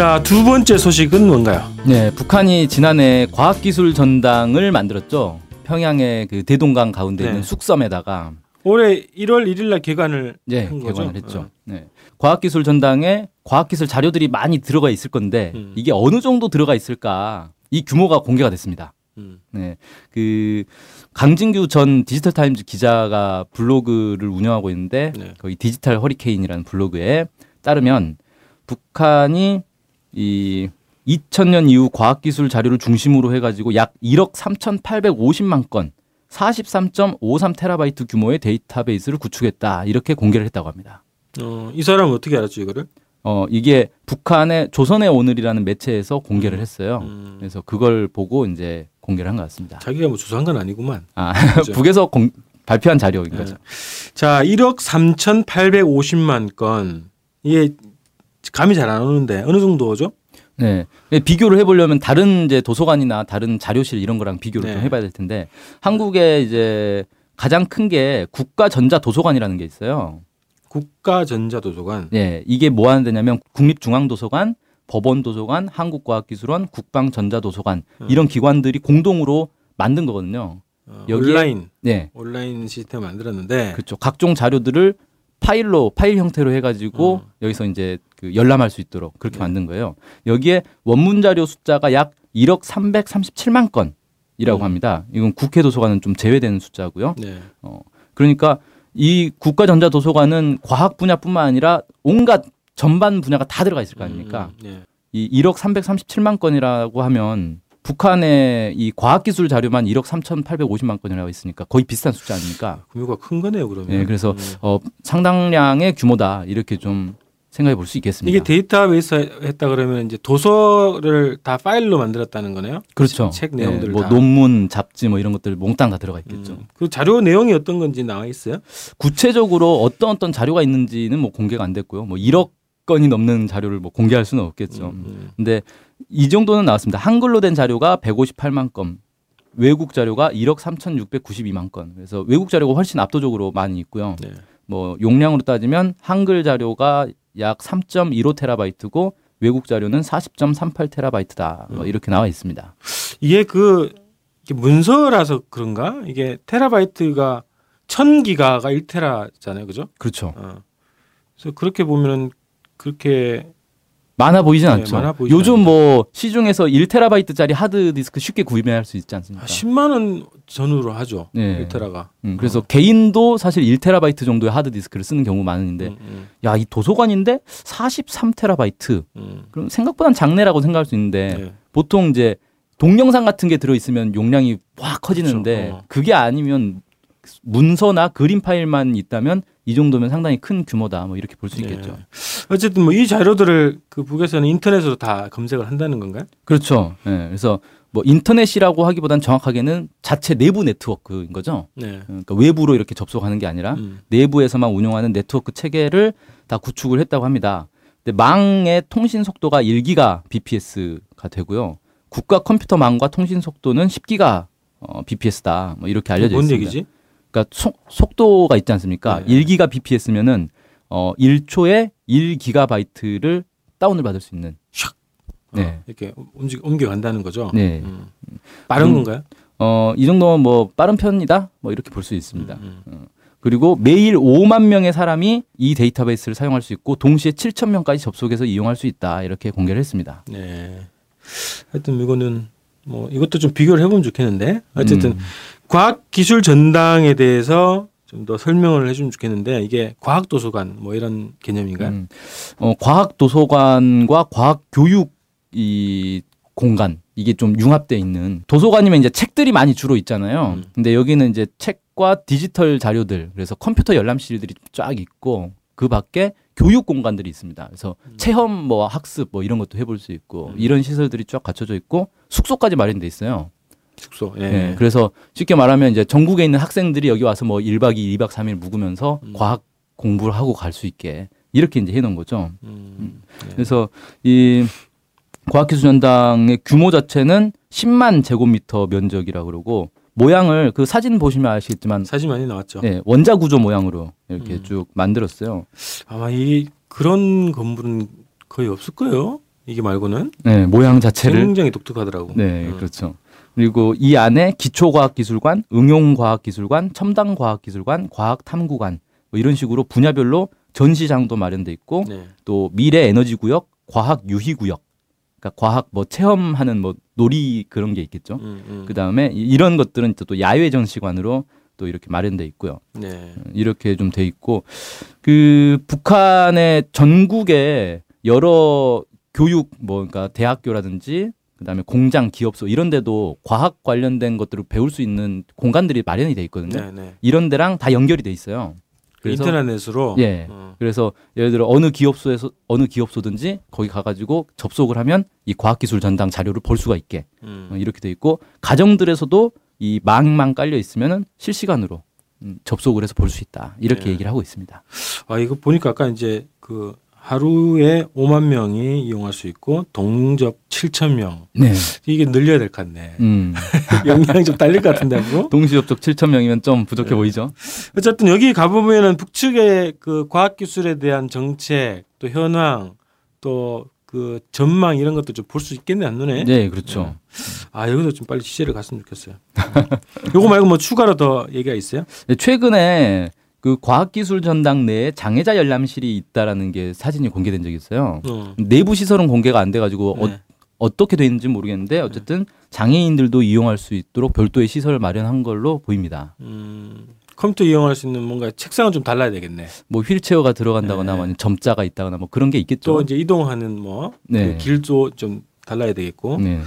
자, 두 번째 소식은 뭔가요? 네, 북한이 지난해 과학기술 전당을 만들었죠. 평양의 그 대동강 가운데 네. 있는 쑥섬에다가 올해 1월 1일 날 개관을 네, 한 거죠? 개관을 했죠. 어. 네. 과학기술 전당에 과학기술 자료들이 많이 들어가 있을 건데 음. 이게 어느 정도 들어가 있을까? 이 규모가 공개가 됐습니다. 음. 네. 그 강진규 전 디지털 타임즈 기자가 블로그를 운영하고 있는데 네. 거기 디지털 허리케인이라는 블로그에 따르면 북한이 이 2000년 이후 과학기술 자료를 중심으로 해가지고 약 1억 3,850만 건, 43.53 테라바이트 규모의 데이터베이스를 구축했다 이렇게 공개를 했다고 합니다. 어, 이 사람은 어떻게 알았죠, 이거를? 어 이게 북한의 조선의 오늘이라는 매체에서 공개를 했어요. 음. 그래서 그걸 보고 이제 공개를 한 것 같습니다. 자기가 뭐 주소한 건 아니구만. 아 그죠. 북에서 공- 발표한 자료인 네. 거죠. 자, 1억 3,850만 건. 이게 감이 잘 안 오는데 어느 정도죠? 네. 비교를 해보려면 다른 이제 도서관이나 다른 자료실 이런 거랑 비교를 네. 좀 해봐야 될 텐데 한국에 이제 가장 큰 게 국가전자도서관이라는 게 있어요. 국가전자도서관. 네. 이게 뭐 하는 데냐면 국립중앙도서관, 법원도서관, 한국과학기술원, 국방전자도서관 음. 이런 기관들이 공동으로 만든 거거든요. 어, 여기에- 온라인 네. 온라인 시스템 만들었는데 그렇죠. 각종 자료들을 파일로 파일 형태로 해가지고 음. 여기서 이제 그 열람할 수 있도록 그렇게 네. 만든 거예요. 여기에 원문 자료 숫자가 약 1억 337만 건이라고 음. 합니다. 이건 국회 도서관은 좀 제외되는 숫자고요. 네. 어, 그러니까 이 국가전자도서관은 과학 분야뿐만 아니라 온갖 전반 분야가 다 들어가 있을 거 아닙니까? 음, 네. 이 1억 337만 건이라고 하면 북한의 이 과학기술 자료만 1억 3,850만 건이라고 있으니까 거의 비슷한 숫자 아닙니까? 규모가 큰 거네요, 그러면. 네, 그래서 음. 어, 상당량의 규모다 이렇게 좀 생각해 볼 수 있겠습니다. 이게 데이터베이스 했다 그러면 이제 도서를 다 파일로 만들었다는 거네요. 그렇죠. 책 네, 내용들을 뭐 다. 논문, 잡지 뭐 이런 것들 몽땅 다 들어가 있겠죠. 음, 그 자료 내용이 어떤 건지 나와 있어요? 구체적으로 어떤 어떤 자료가 있는지는 뭐 공개가 안 됐고요. 뭐 1억 건이 넘는 자료를 뭐 공개할 수는 없겠죠. 음, 음. 근데 이 정도는 나왔습니다. 한글로 된 자료가 158만 건, 외국 자료가 1억 3,692만 건. 그래서 외국 자료가 훨씬 압도적으로 많이 있고요. 네. 뭐 용량으로 따지면 한글 자료가 약 3.15 테라바이트고 외국 자료는 40.38 테라바이트다. 뭐 음. 이렇게 나와 있습니다. 이게 그 이게 문서라서 그런가? 이게 테라바이트가 천 기가가 1테라잖아요, 그죠? 그렇죠. 어. 그래서 그렇게 보면은 그렇게 많아 보이진 네, 않죠. 많아 보이진 요즘. 뭐 시중에서 1테라바이트짜리 하드 디스크 쉽게 구매할 수 있지 않습니까? 10만 원 전후로 하죠. 네. 1테라가. 음, 그래서 개인도 사실 1테라바이트 정도의 하드 디스크를 쓰는 경우 많은데 음, 음, 야, 이 도서관인데 43테라바이트. 음. 그럼 생각보단 작네라고 생각할 수 있는데 네. 보통 이제 동영상 같은 게 들어 있으면 용량이 확 커지는데 그렇죠. 어. 그게 아니면 문서나 그림 파일만 있다면 이 정도면 상당히 큰 규모다. 뭐 이렇게 볼 수 있겠죠. 네. 어쨌든 뭐 이 자료들을 그 북에서는 인터넷으로 다 검색을 한다는 건가요? 그렇죠. 예. 그래서 뭐 인터넷이라고 하기보단 정확하게는 자체 내부 네트워크인 거죠. 네. 그러니까 외부로 이렇게 접속하는 게 아니라 음. 내부에서만 운영하는 네트워크 체계를 다 구축을 했다고 합니다. 근데 망의 통신 속도가 1기가 bps가 되고요. 국가 컴퓨터망과 통신 속도는 10기가 어, bps다. 뭐 이렇게 알려져 뭔 있습니다. 얘기지? 그러니까 속, 속도가 있지 않습니까? 네. 1기가 bps면은 어 1초에 1기가바이트를 다운을 받을 수 있는. 네. 어, 이렇게 움직 옮겨 간다는 거죠. 네. 음. 빠른 음, 건가요? 어, 이 정도면 뭐 빠른 편이다? 뭐 이렇게 볼 수 있습니다. 음, 음. 그리고 매일 5만 명의 사람이 이 데이터베이스를 사용할 수 있고 동시에 7천 명까지 접속해서 이용할 수 있다. 이렇게 공개를 했습니다. 네. 하여튼 이거는 뭐 이것도 좀 비교를 해보면 좋겠는데 어쨌든 음. 과학기술 전당에 대해서 좀 더 설명을 해주면 좋겠는데 이게 과학도서관 뭐 이런 개념인가요? 음. 어, 과학 도서관과 과학 교육 이 공간 이게 좀 융합돼 있는 도서관이면 이제 책들이 많이 주로 있잖아요. 음. 근데 여기는 이제 책과 디지털 자료들 그래서 컴퓨터 열람실들이 쫙 있고 그 밖에 교육 공간들이 있습니다. 그래서 체험 뭐 학습 뭐 이런 것도 해볼 수 있고 음. 이런 시설들이 쫙 갖춰져 있고 숙소까지 마련돼 있어요. 숙소. 예. 네, 그래서 쉽게 말하면 이제 전국에 있는 학생들이 여기 와서 뭐 1박 2일, 2박 3일 묵으면서 음. 과학 공부를 하고 갈 수 있게 이렇게 이제 해 놓은 거죠. 음. 네. 그래서 이 과학기술전당의 규모 자체는 10만 제곱미터 면적이라고 그러고 모양을 그 사진 보시면 아시겠지만 사진 많이 나왔죠. 네, 원자 구조 모양으로 이렇게 음. 쭉 만들었어요. 아마 이 그런 건물은 거의 없을 거예요. 이게 말고는 네, 모양 자체를 굉장히 독특하더라고. 네, 음. 그렇죠. 그리고 이 안에 기초과학기술관, 응용과학기술관, 첨단과학기술관, 과학탐구관 뭐 이런 식으로 분야별로 전시장도 마련돼 있고 네. 또 미래 에너지 구역, 과학 유희 구역. 그러니까 과학 뭐 체험하는 뭐 놀이 그런 게 있겠죠. 음, 음. 그 다음에 이- 이런 것들은 또 야외 전시관으로 또 이렇게 마련돼 있고요. 네. 이렇게 좀 돼 있고 그 북한의 전국에 여러 교육 뭐 그러니까 대학교라든지 그다음에 공장, 기업소 이런 데도 과학 관련된 것들을 배울 수 있는 공간들이 마련이 돼 있거든요. 네, 네. 이런 데랑 다 연결이 돼 있어요. 그래서 인터넷으로 예. 어. 그래서 예를 들어 어느 기업소에서 어느 기업소든지 거기 가 가지고 접속을 하면 이 과학기술 전당 자료를 볼 수가 있게 음. 어, 이렇게 돼 있고 가정들에서도 이 망만 깔려 있으면은 실시간으로 음, 접속을 해서 볼 수 있다 이렇게 네. 얘기를 하고 있습니다. 아 이거 보니까 아까 이제 그 하루에 5만 명이 이용할 수 있고 동접 7천 명 네. 이게 늘려야 될 것 같네. 음. 영향이 좀 딸릴 것 같은데 앞으로. 동시 접촉 7천 명이면 좀 부족해 네. 보이죠? 어쨌든 여기 가보면은 북측의 그 과학기술에 대한 정책 또 현황 또 그 전망 이런 것도 좀 볼 수 있겠네 한눈에. 네, 그렇죠. 아 여기도 좀 빨리 취재를 갔으면 좋겠어요. 요거 말고 뭐 추가로 더 얘기가 있어요? 네, 최근에 그 과학기술 전당 내에 장애자 열람실이 있다라는 게 사진이 공개된 적이 있어요. 어. 내부 시설은 공개가 안 돼가지고 어, 네. 어 떻게 돼 있는지 모르겠는데 어쨌든 장애인들도 이용할 수 있도록 별도의 시설을 마련한 걸로 보입니다. 음, 컴퓨터 이용할 수 있는 뭔가 책상은 좀 달라야 되겠네. 뭐 휠체어가 들어간다거나 네. 뭐 아니면 점자가 있다거나 뭐 그런 게 있겠죠. 또 이제 이동하는 뭐 네. 그 길도 좀 달라야 되겠고. 네.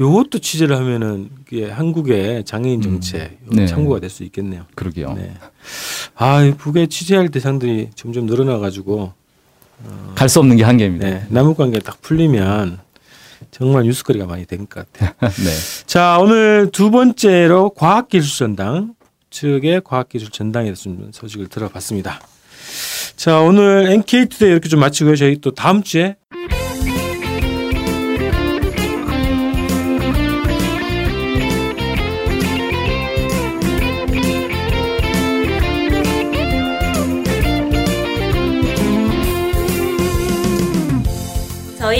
요것도 취재를 하면은 그게 한국의 장애인 정책 음. 네. 참고가 될 수 있겠네요. 그러게요. 네. 아, 이 북에 취재할 대상들이 점점 늘어나 가지고 갈수 없는 게 한계입니다. 네, 남북 관계 딱 풀리면 정말 뉴스거리가 많이 될것 같아요. 네. 자, 오늘 두 번째로 과학기술 전당 측의 과학기술 전당에 대해서 좀 소식을 들어봤습니다. 자, 오늘 NK 투데이 이렇게 좀 마치고요. 저희 또 다음 주에